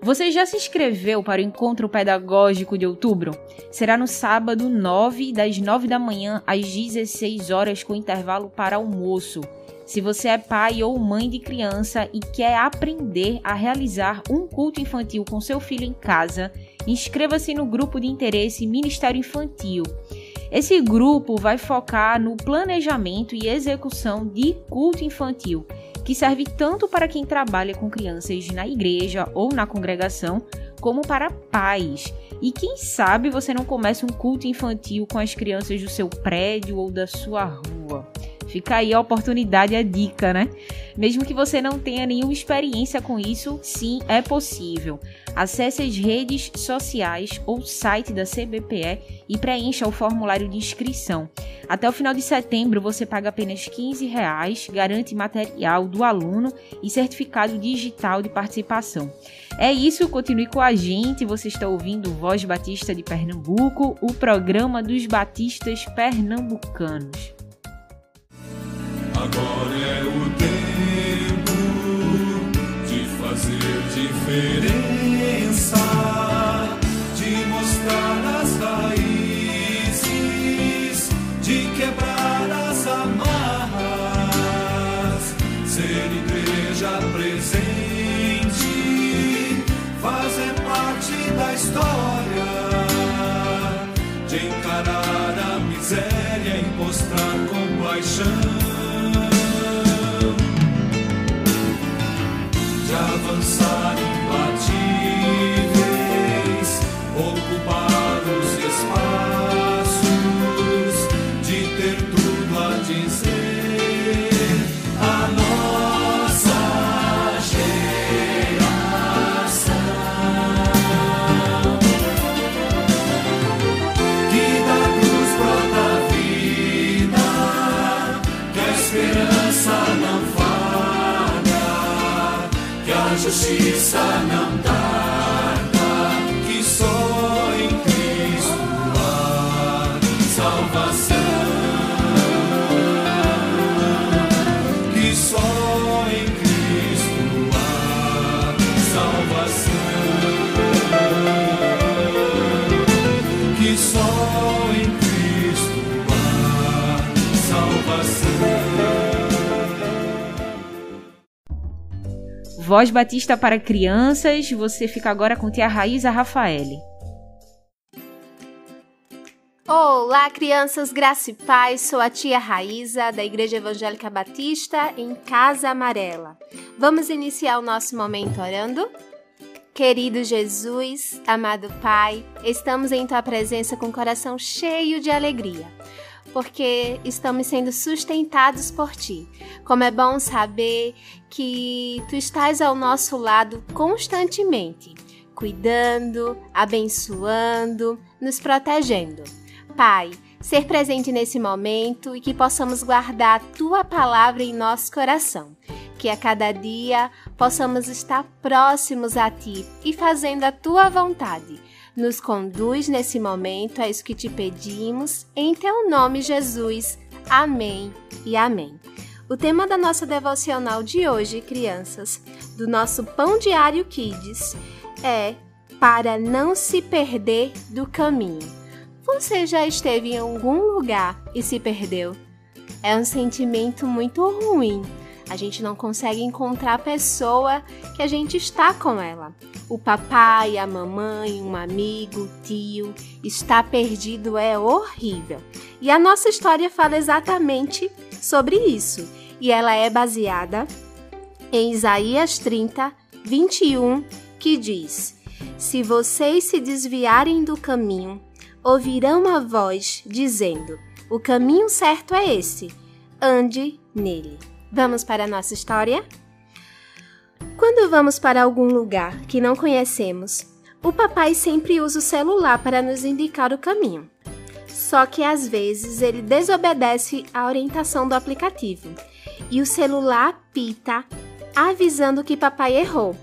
Você já se inscreveu para o encontro pedagógico de outubro? Será no sábado 9, das 9 da manhã às 16 horas, com intervalo para almoço. Se você é pai ou mãe de criança e quer aprender a realizar um culto infantil com seu filho em casa, inscreva-se no grupo de interesse Ministério Infantil. Esse grupo vai focar no planejamento e execução de culto infantil que serve tanto para quem trabalha com crianças na igreja ou na congregação, como para pais. E quem sabe você não começa um culto infantil com as crianças do seu prédio ou da sua rua. Fica aí a oportunidade, a dica, né? Mesmo que você não tenha nenhuma experiência com isso, sim, é possível. Acesse as redes sociais ou site da CBPE e preencha o formulário de inscrição. Até o final de setembro você paga apenas 15 reais, garante material do aluno e certificado digital de participação. É isso, continue com a gente. Você está ouvindo Voz Batista de Pernambuco, o programa dos batistas pernambucanos. Agora é o tempo de fazer diferença, de mostrar as raízes, de quebrar as amarras, ser igreja presente, fazer parte da história, de encarar a miséria e mostrar compaixão. Justiça não tarda, que só em Cristo há salvação, que só em Cristo há salvação, Voz Batista para crianças, você fica agora com tia Raíza Rafaele. Olá, crianças, graça e paz. Sou a tia Raíza, da Igreja Evangélica Batista, em Casa Amarela. Vamos iniciar o nosso momento orando? Querido Jesus, amado Pai, estamos em Tua presença com o coração cheio de alegria, porque estamos sendo sustentados por Ti. Como é bom saber que Tu estás ao nosso lado constantemente, cuidando, abençoando, nos protegendo. Pai, ser presente nesse momento e que possamos guardar a tua palavra em nosso coração. Que a cada dia possamos estar próximos a ti e fazendo a tua vontade. Nos conduz nesse momento, é isso que te pedimos, em teu nome, Jesus. Amém e amém. O tema da nossa devocional de hoje, crianças, do nosso Pão Diário Kids, é para não se perder do caminho. Você já esteve em algum lugar e se perdeu? É um sentimento muito ruim. A gente não consegue encontrar a pessoa que a gente está com ela. O papai, a mamãe, um amigo, tio, está perdido é horrível. E a nossa história fala exatamente sobre isso. E ela é baseada em Isaías 30, 21, que diz: Se vocês se desviarem do caminho, ouvirão a voz dizendo: O caminho certo é esse, ande nele. Vamos para a nossa história? Quando vamos para algum lugar que não conhecemos, o papai sempre usa o celular para nos indicar o caminho. Só que às vezes ele desobedece a orientação do aplicativo e o celular apita avisando que papai errou.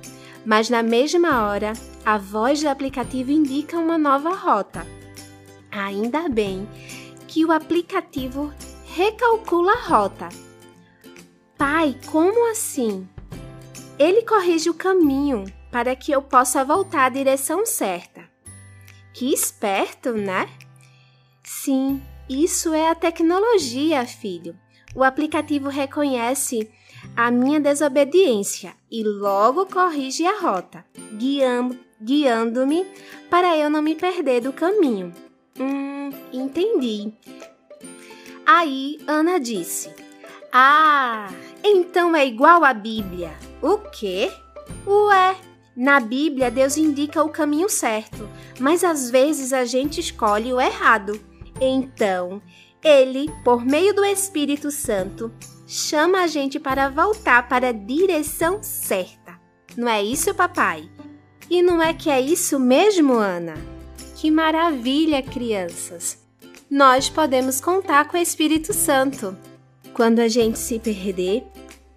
Mas na mesma hora, a voz do aplicativo indica uma nova rota. Ainda bem que o aplicativo recalcula a rota. Pai, como assim? Ele corrige o caminho para que eu possa voltar à direção certa. Que esperto, né? Sim, isso é a tecnologia, filho. O aplicativo reconhece a minha desobediência e logo corrige a rota, guiando-me para eu não me perder do caminho. Hum, entendi. Aí Ana disse: Ah, então é igual à Bíblia. O quê? Ué, na Bíblia Deus indica o caminho certo, mas às vezes a gente escolhe o errado. Então, ele, por meio do Espírito Santo, chama a gente para voltar para a direção certa. Não é isso, papai? E não é que é isso mesmo, Ana? Que maravilha, crianças! Nós podemos contar com o Espírito Santo. Quando a gente se perder,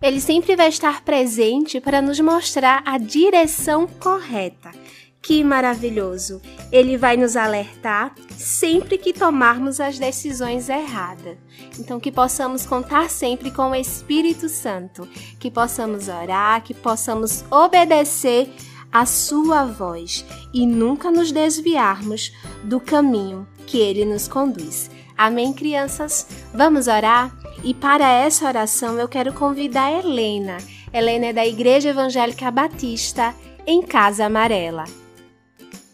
ele sempre vai estar presente para nos mostrar a direção correta que maravilhoso! Ele vai nos alertar sempre que tomarmos as decisões erradas. Então, que possamos contar sempre com o Espírito Santo, que possamos orar, que possamos obedecer a Sua voz e nunca nos desviarmos do caminho que Ele nos conduz. Amém, crianças? Vamos orar? E para essa oração eu quero convidar a Helena. Helena é da Igreja Evangélica Batista, em Casa Amarela.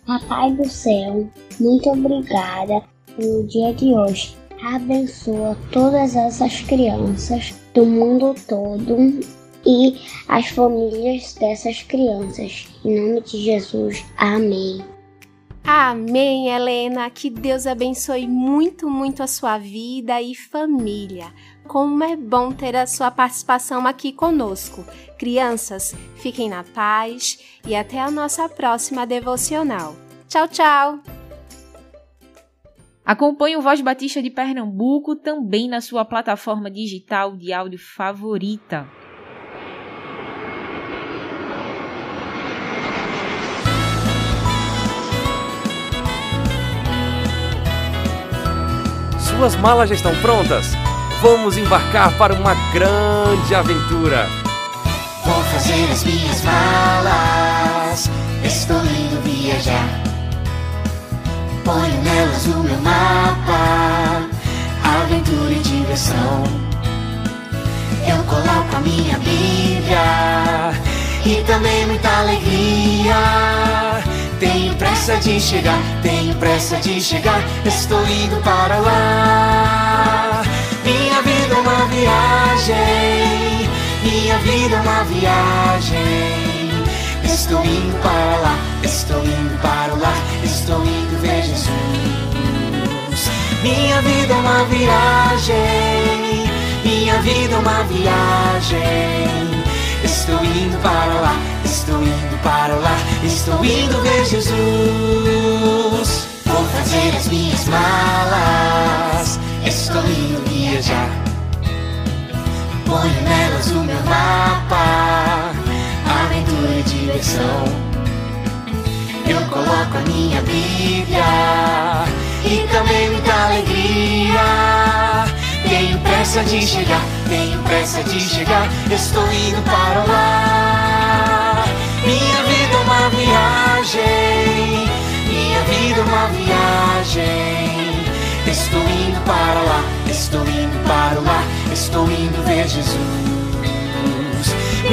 Papai do céu, muito obrigada pelo dia de hoje. Abençoa todas essas crianças do mundo todo e as famílias dessas crianças. Em nome de Jesus, amém. Amém, Helena. Que Deus abençoe muito, muito a sua vida e família. Como é bom ter a sua participação aqui conosco. Crianças, fiquem na paz e até a nossa próxima devocional. Tchau, tchau! Acompanhe o Voz Batista de Pernambuco também na sua plataforma digital de áudio favorita. Suas malas já estão prontas? Vamos embarcar para uma grande aventura! Vou fazer as minhas malas, estou indo viajar. Ponho nelas o meu mapa, aventura e diversão. Eu coloco a minha Bíblia e também muita alegria. Tenho pressa de chegar, tenho pressa de chegar, estou indo para lá. Minha vida é uma viagem, minha vida é uma viagem. Estou indo para lá, estou indo para lá, estou indo ver Jesus. Minha vida é uma viagem, minha vida é uma viagem. Estou indo para lá, estou indo para lá, estou indo ver Jesus. Diversão. Eu coloco a minha Bíblia e também muita alegria. Tenho pressa de chegar, tenho pressa de chegar, estou indo para lá. Minha vida é uma viagem, minha vida é uma viagem. Estou indo para lá, estou indo para lá, estou indo ver Jesus.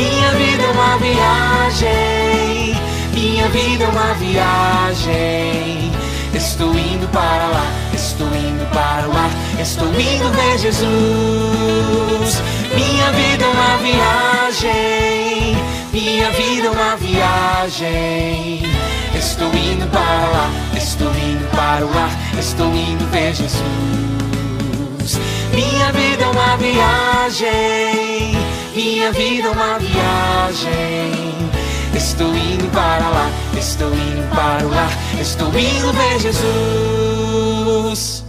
Minha vida é uma viagem, minha vida é uma viagem. Estou indo para lá, estou indo para lá, estou indo ver Jesus. Minha vida é uma viagem, minha vida é uma viagem. Estou indo para lá, estou indo para lá, estou indo ver Jesus. Minha vida é uma viagem, minha vida é uma viagem. Estou indo para lá, estou indo para lá, estou indo ver Jesus.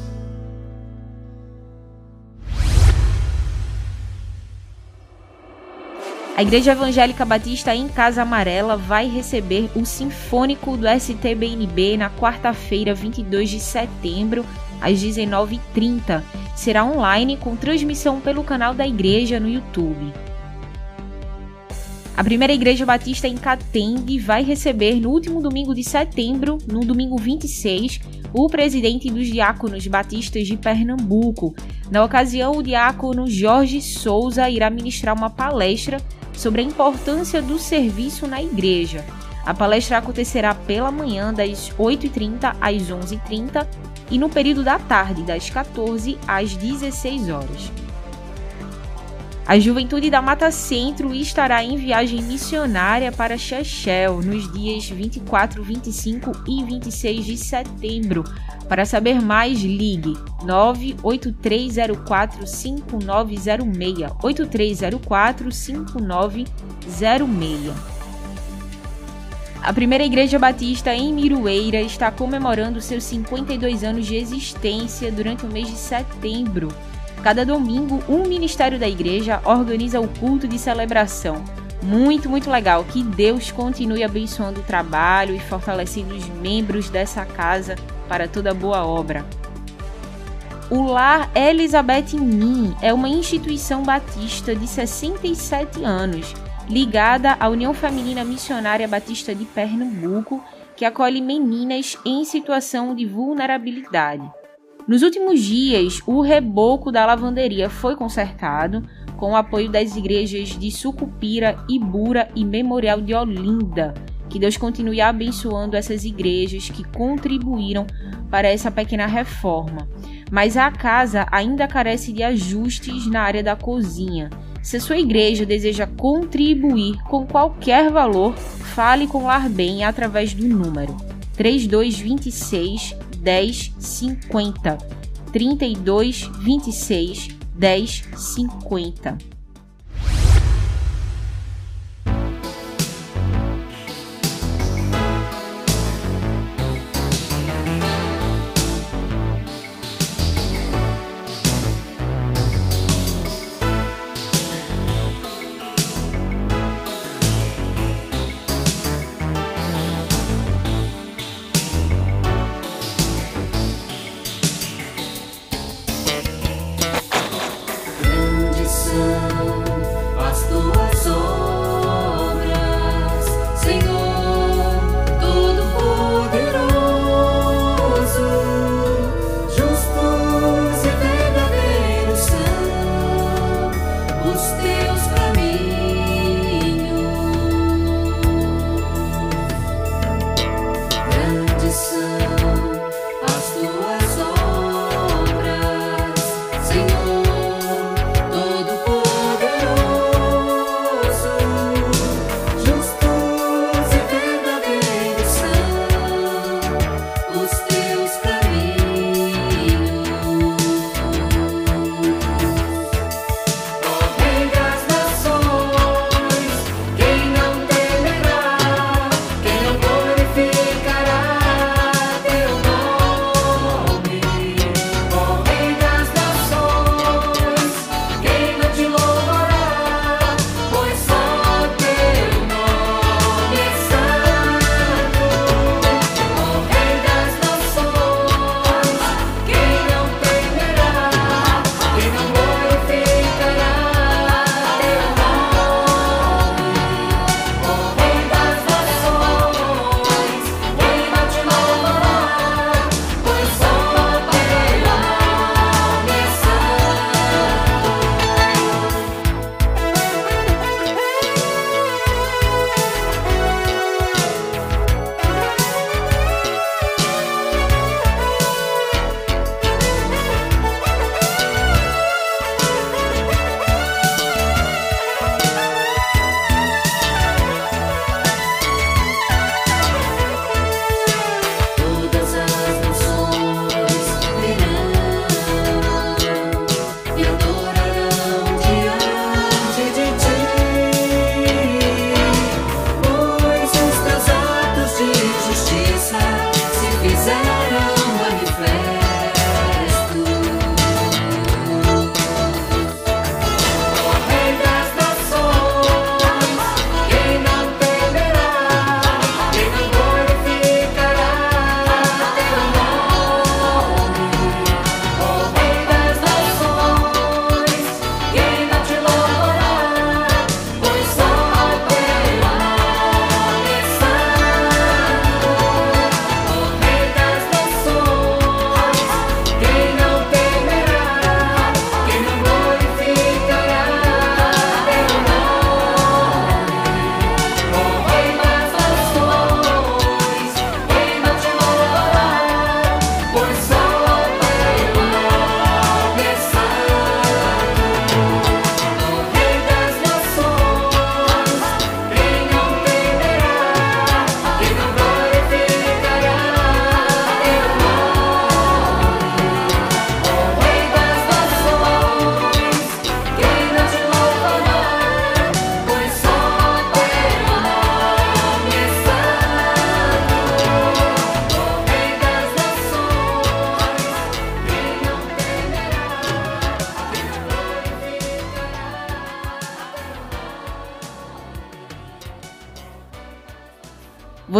A Igreja Evangélica Batista em Casa Amarela vai receber o Sinfônico do STBNB na quarta-feira, 22 de setembro, às 19h30. Será online com transmissão pelo canal da igreja no YouTube. A primeira igreja batista em Catende vai receber no último domingo de setembro, no domingo 26, o presidente dos diáconos batistas de Pernambuco. Na ocasião, o diácono Jorge Souza irá ministrar uma palestra sobre a importância do serviço na igreja. A palestra acontecerá pela manhã, das 8h30 às 11h30 e no período da tarde, das 14 às 16 horas. A juventude da Mata Centro estará em viagem missionária para Chechel nos dias 24, 25 e 26 de setembro. Para saber mais, ligue 98304 5906 8304 5906. A primeira igreja batista em Miroeira está comemorando seus 52 anos de existência durante o mês de setembro. Cada domingo, um ministério da igreja organiza o culto de celebração. Muito, muito legal. Que Deus continue abençoando o trabalho e fortalecendo os membros dessa casa para toda boa obra. O Lar Elizabeth Min é uma instituição batista de 67 anos, ligada à União Feminina Missionária Batista de Pernambuco, que acolhe meninas em situação de vulnerabilidade. Nos últimos dias, o reboco da lavanderia foi consertado com o apoio das igrejas de Sucupira, Ibura e Memorial de Olinda. Que Deus continue abençoando essas igrejas que contribuíram para essa pequena reforma. Mas a casa ainda carece de ajustes na área da cozinha. Se a sua igreja deseja contribuir com qualquer valor, fale com Larbem através do número 3226 10 50 32 26 10 50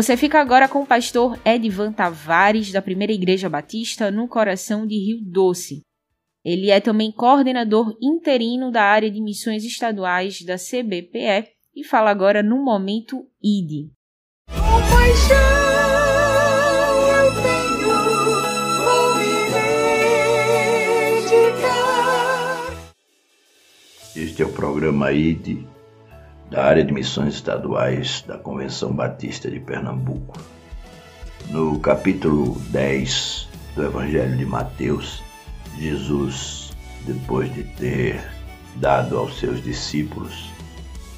Você fica agora com o pastor Edvan Tavares, da Primeira Igreja Batista, no coração de Rio Doce. Ele é também coordenador interino da área de missões estaduais da CBPE e fala agora no Momento ID. Este é o programa ID da área de missões estaduais da Convenção Batista de Pernambuco. No capítulo 10 do Evangelho de Mateus, Jesus, depois de ter dado aos seus discípulos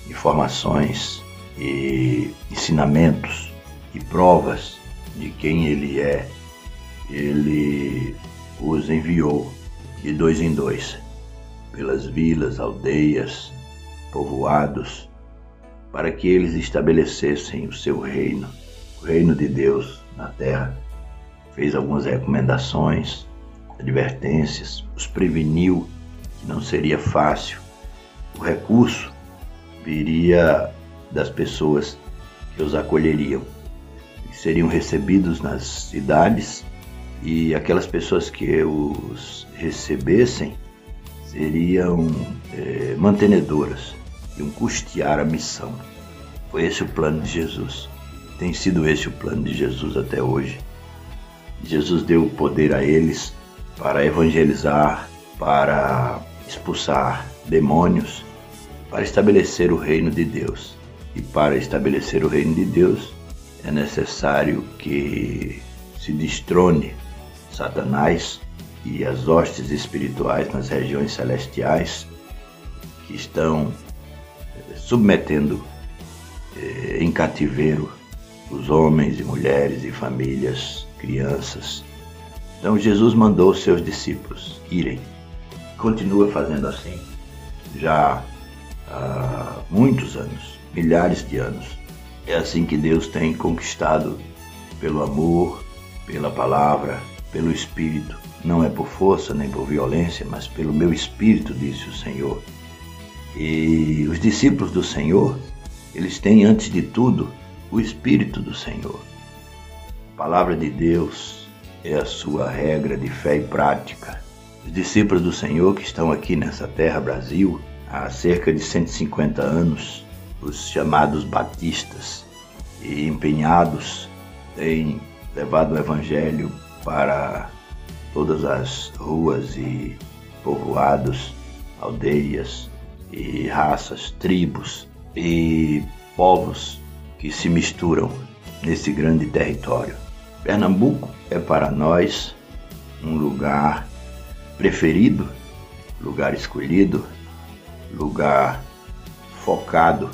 informações e ensinamentos e provas de quem ele é, ele os enviou de dois em dois pelas vilas, aldeias, povoados, para que eles estabelecessem o seu reino, o reino de Deus na terra. Fez algumas recomendações, advertências, os preveniu que não seria fácil. O recurso viria das pessoas que os acolheriam, que seriam recebidos nas cidades e aquelas pessoas que os recebessem seriam é, mantenedoras, iam custear a missão. Foi esse o plano de Jesus. Tem sido esse o plano de Jesus até hoje. Jesus deu o poder a eles para evangelizar, para expulsar demônios, para estabelecer o reino de Deus. E para estabelecer o reino de Deus é necessário que se destrone Satanás e as hostes espirituais nas regiões celestiais que estão submetendo eh, em cativeiro os homens e mulheres e famílias, crianças. Então Jesus mandou seus discípulos irem. Continua fazendo assim já há muitos anos, milhares de anos. É assim que Deus tem conquistado pelo amor, pela palavra, pelo Espírito. Não é por força nem por violência, mas pelo meu Espírito, disse o Senhor. E os discípulos do Senhor, eles têm antes de tudo o Espírito do Senhor. A palavra de Deus é a sua regra de fé e prática. Os discípulos do Senhor que estão aqui nessa terra, Brasil, há cerca de 150 anos, os chamados batistas, e empenhados têm levado o Evangelho para todas as ruas e povoados, aldeias e raças, tribos e povos que se misturam nesse grande território. Pernambuco é para nós um lugar preferido, lugar escolhido, lugar focado,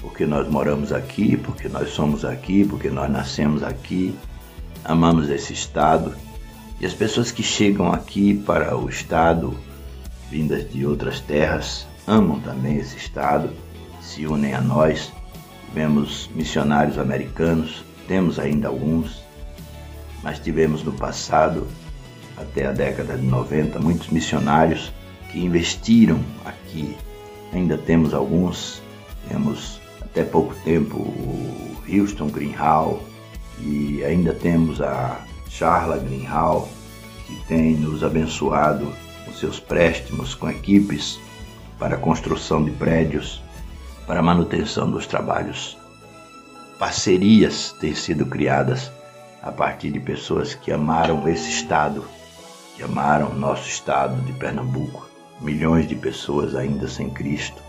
porque nós moramos aqui, porque nós somos aqui, porque nós nascemos aqui, amamos esse estado e as pessoas que chegam aqui para o estado, vindas de outras terras, amam também esse estado, se unem a nós. Tivemos missionários americanos, temos ainda alguns, mas tivemos no passado, até a década de 90, muitos missionários que investiram aqui. Ainda temos alguns, temos até pouco tempo o Houston Greenhall, e ainda temos a Charla Greenhall, que tem nos abençoado com seus préstimos com equipes para a construção de prédios, para a manutenção dos trabalhos. Parcerias têm sido criadas a partir de pessoas que amaram esse estado, que amaram nosso estado de Pernambuco, milhões de pessoas ainda sem Cristo.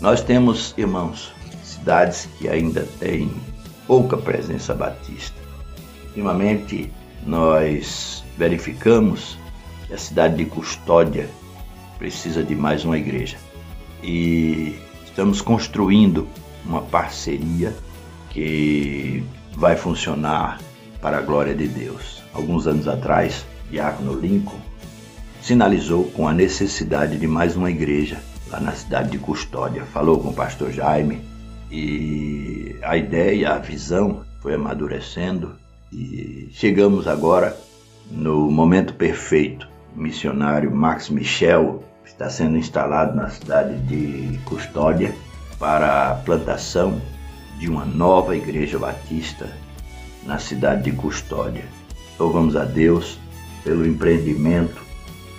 Nós temos, irmãos, cidades que ainda têm pouca presença batista. Ultimamente, nós verificamos que a cidade de Custódia precisa de mais uma igreja. E estamos construindo uma parceria que vai funcionar para a glória de Deus. Alguns anos atrás, Diácono Lincoln sinalizou com a necessidade de mais uma igreja lá na cidade de Custódia. Falou com o pastor Jaime e a ideia, a visão foi amadurecendo e chegamos agora no momento perfeito. Missionário Max Michel está sendo instalado na cidade de Custódia para a plantação de uma nova igreja batista na cidade de Custódia. Louvamos a Deus pelo empreendimento,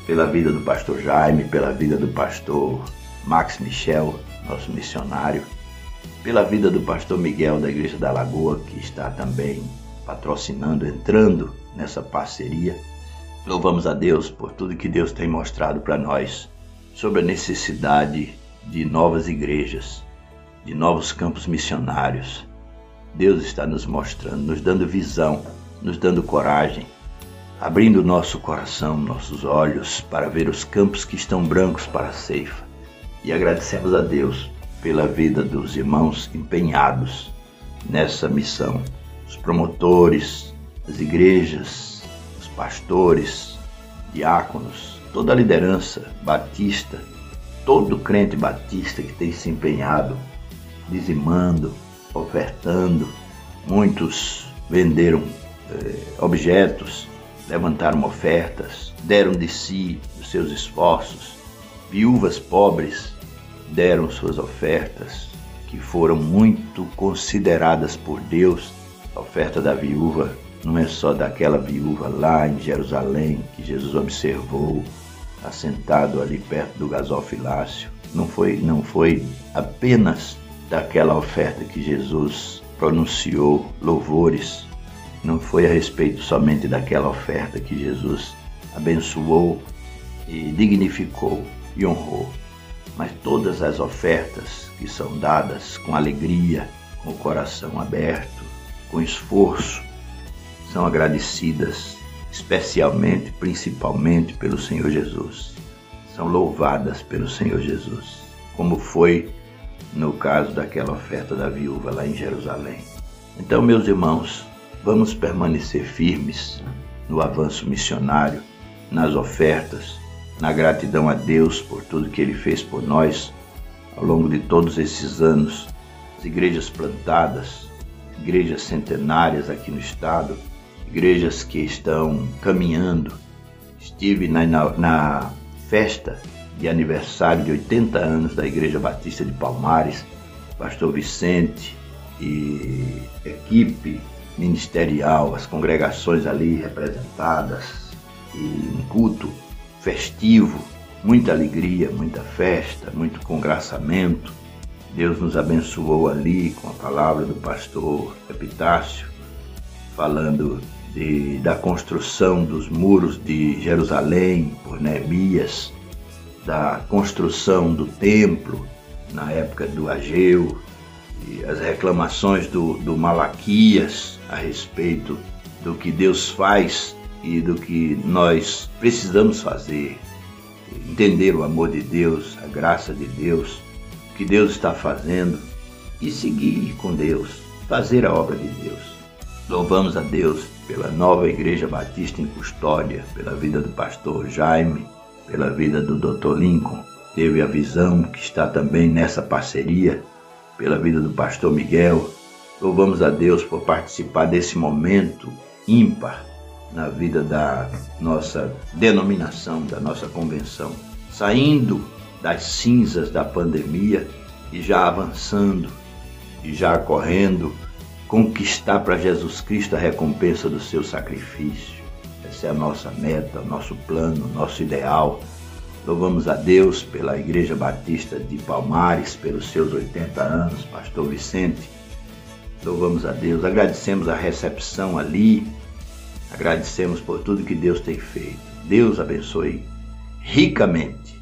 pela vida do pastor Jaime, pela vida do pastor Max Michel, nosso missionário, pela vida do pastor Miguel da Igreja da Lagoa, que está também patrocinando, entrando nessa parceria. Louvamos a Deus por tudo que Deus tem mostrado para nós sobre a necessidade de novas igrejas, de novos campos missionários. Deus está nos mostrando, nos dando visão, nos dando coragem, abrindo nosso coração, nossos olhos para ver os campos que estão brancos para a ceifa. E agradecemos a Deus pela vida dos irmãos empenhados nessa missão, os promotores, as igrejas, pastores, diáconos, toda a liderança batista, todo crente batista que tem se empenhado, dizimando, ofertando. Muitos venderam eh, objetos, levantaram ofertas, deram de si, dos seus esforços. Viúvas pobres deram suas ofertas, que foram muito consideradas por Deus. A oferta da viúva não é só daquela viúva lá em Jerusalém que Jesus observou, assentado ali perto do gasofilácio. Não foi, não foi apenas daquela oferta que Jesus pronunciou louvores. Não foi a respeito somente daquela oferta que Jesus abençoou e dignificou e honrou, mas todas as ofertas que são dadas com alegria, com o coração aberto, com esforço, são agradecidas especialmente, principalmente pelo Senhor Jesus. São louvadas pelo Senhor Jesus, como foi no caso daquela oferta da viúva lá em Jerusalém. Então, meus irmãos, vamos permanecer firmes no avanço missionário, nas ofertas, na gratidão a Deus por tudo que Ele fez por nós ao longo de todos esses anos, as igrejas plantadas, igrejas centenárias aqui no estado, igrejas que estão caminhando. Estive na, na, na festa de aniversário de 80 anos da Igreja Batista de Palmares, Pastor Vicente e equipe ministerial, as congregações ali representadas e um culto festivo, muita alegria, muita festa, muito congraçamento. Deus nos abençoou ali com a palavra do pastor Epitácio, falando de, da construção dos muros de Jerusalém por Neemias, da construção do templo na época do Ageu, e as reclamações do, do Malaquias a respeito do que Deus faz e do que nós precisamos fazer, entender o amor de Deus, a graça de Deus, o que Deus está fazendo e seguir com Deus, fazer a obra de Deus. Louvamos a Deus pela nova Igreja Batista em Custódia, pela vida do pastor Jaime, pela vida do Dr. Lincoln. Teve a visão que está também nessa parceria, pela vida do pastor Miguel. Louvamos a Deus por participar desse momento ímpar na vida da nossa denominação, da nossa convenção, saindo das cinzas da pandemia e já avançando e já correndo, conquistar para Jesus Cristo a recompensa do seu sacrifício. Essa é a nossa meta, o nosso plano, o nosso ideal. Louvamos a Deus pela Igreja Batista de Palmares, pelos seus 80 anos, Pastor Vicente. Louvamos a Deus, agradecemos a recepção ali, Agradecemos por tudo que Deus tem feito. Deus abençoe ricamente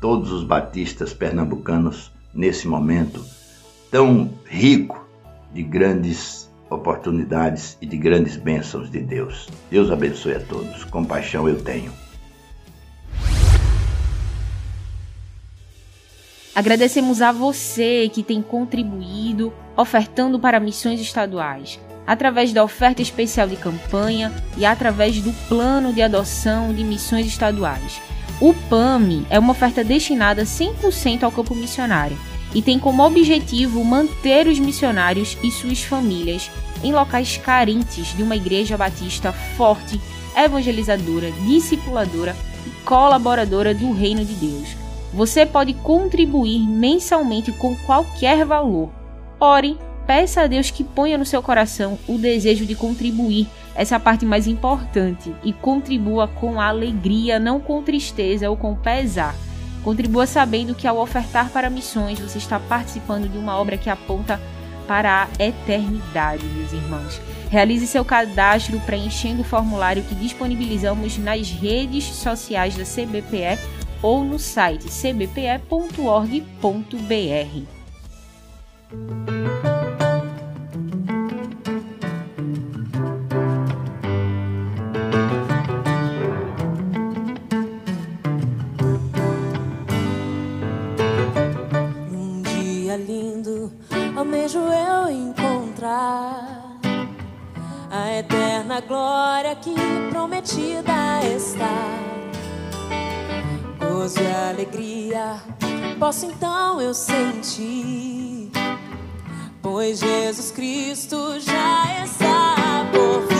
todos os batistas pernambucanos nesse momento tão rico de grandes oportunidades e de grandes bênçãos de Deus. Deus abençoe a todos. Compaixão eu tenho. Agradecemos a você que tem contribuído ofertando para missões estaduais através da oferta especial de campanha e através do plano de adoção de missões estaduais. O PAMI é uma oferta destinada 100% ao campo missionário e tem como objetivo manter os missionários e suas famílias em locais carentes de uma igreja batista forte, evangelizadora, discipuladora e colaboradora do reino de Deus. Você pode contribuir mensalmente com qualquer valor. Ore peça a Deus que ponha no seu coração o desejo de contribuir. Essa parte mais importante. E contribua com alegria, não com tristeza ou com pesar. Contribua sabendo que ao ofertar para missões, você está participando de uma obra que aponta para a eternidade, meus irmãos. Realize seu cadastro preenchendo o formulário que disponibilizamos nas redes sociais da CBPE ou no site cbpe.org.br. almejo eu encontrar a eterna glória que prometida está. Gozo e alegria, posso então eu sentir, pois Jesus Cristo já está por vir.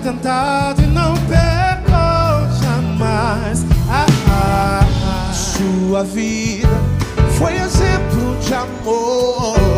Tentado e não pecou jamais. Ah, ah, ah. Sua vida foi exemplo de amor.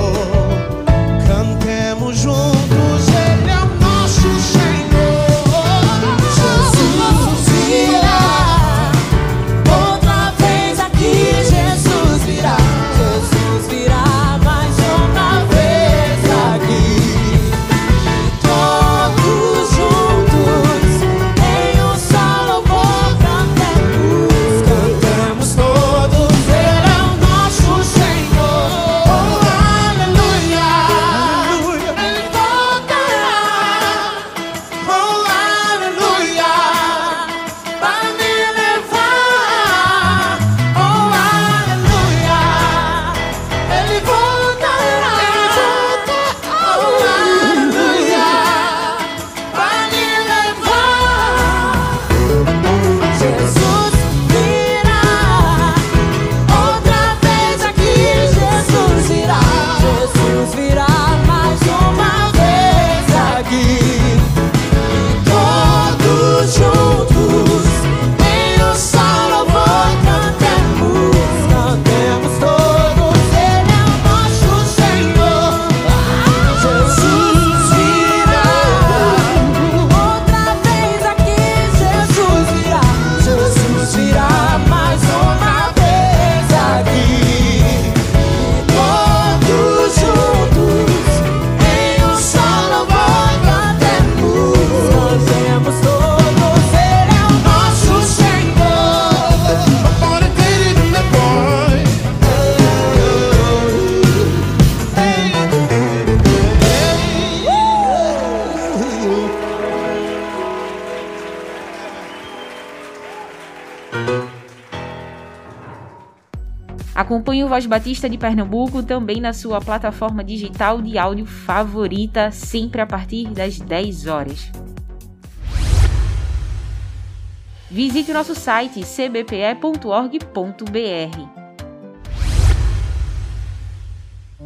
Acompanhe o Voz Batista de Pernambuco também na sua plataforma digital de áudio favorita, sempre a partir das 10 horas. Visite o nosso site cbpe.org.br.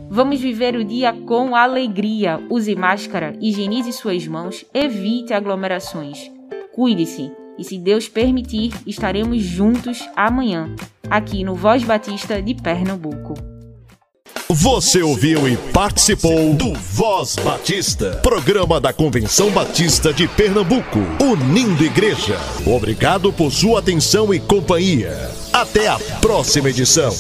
Vamos viver o dia com alegria. Use máscara, higienize suas mãos, evite aglomerações. Cuide-se e, se Deus permitir, estaremos juntos amanhã, aqui no Voz Batista de Pernambuco. Você ouviu e participou do Voz Batista, programa da Convenção Batista de Pernambuco, unindo igreja. Obrigado por sua atenção e companhia. Até a próxima edição.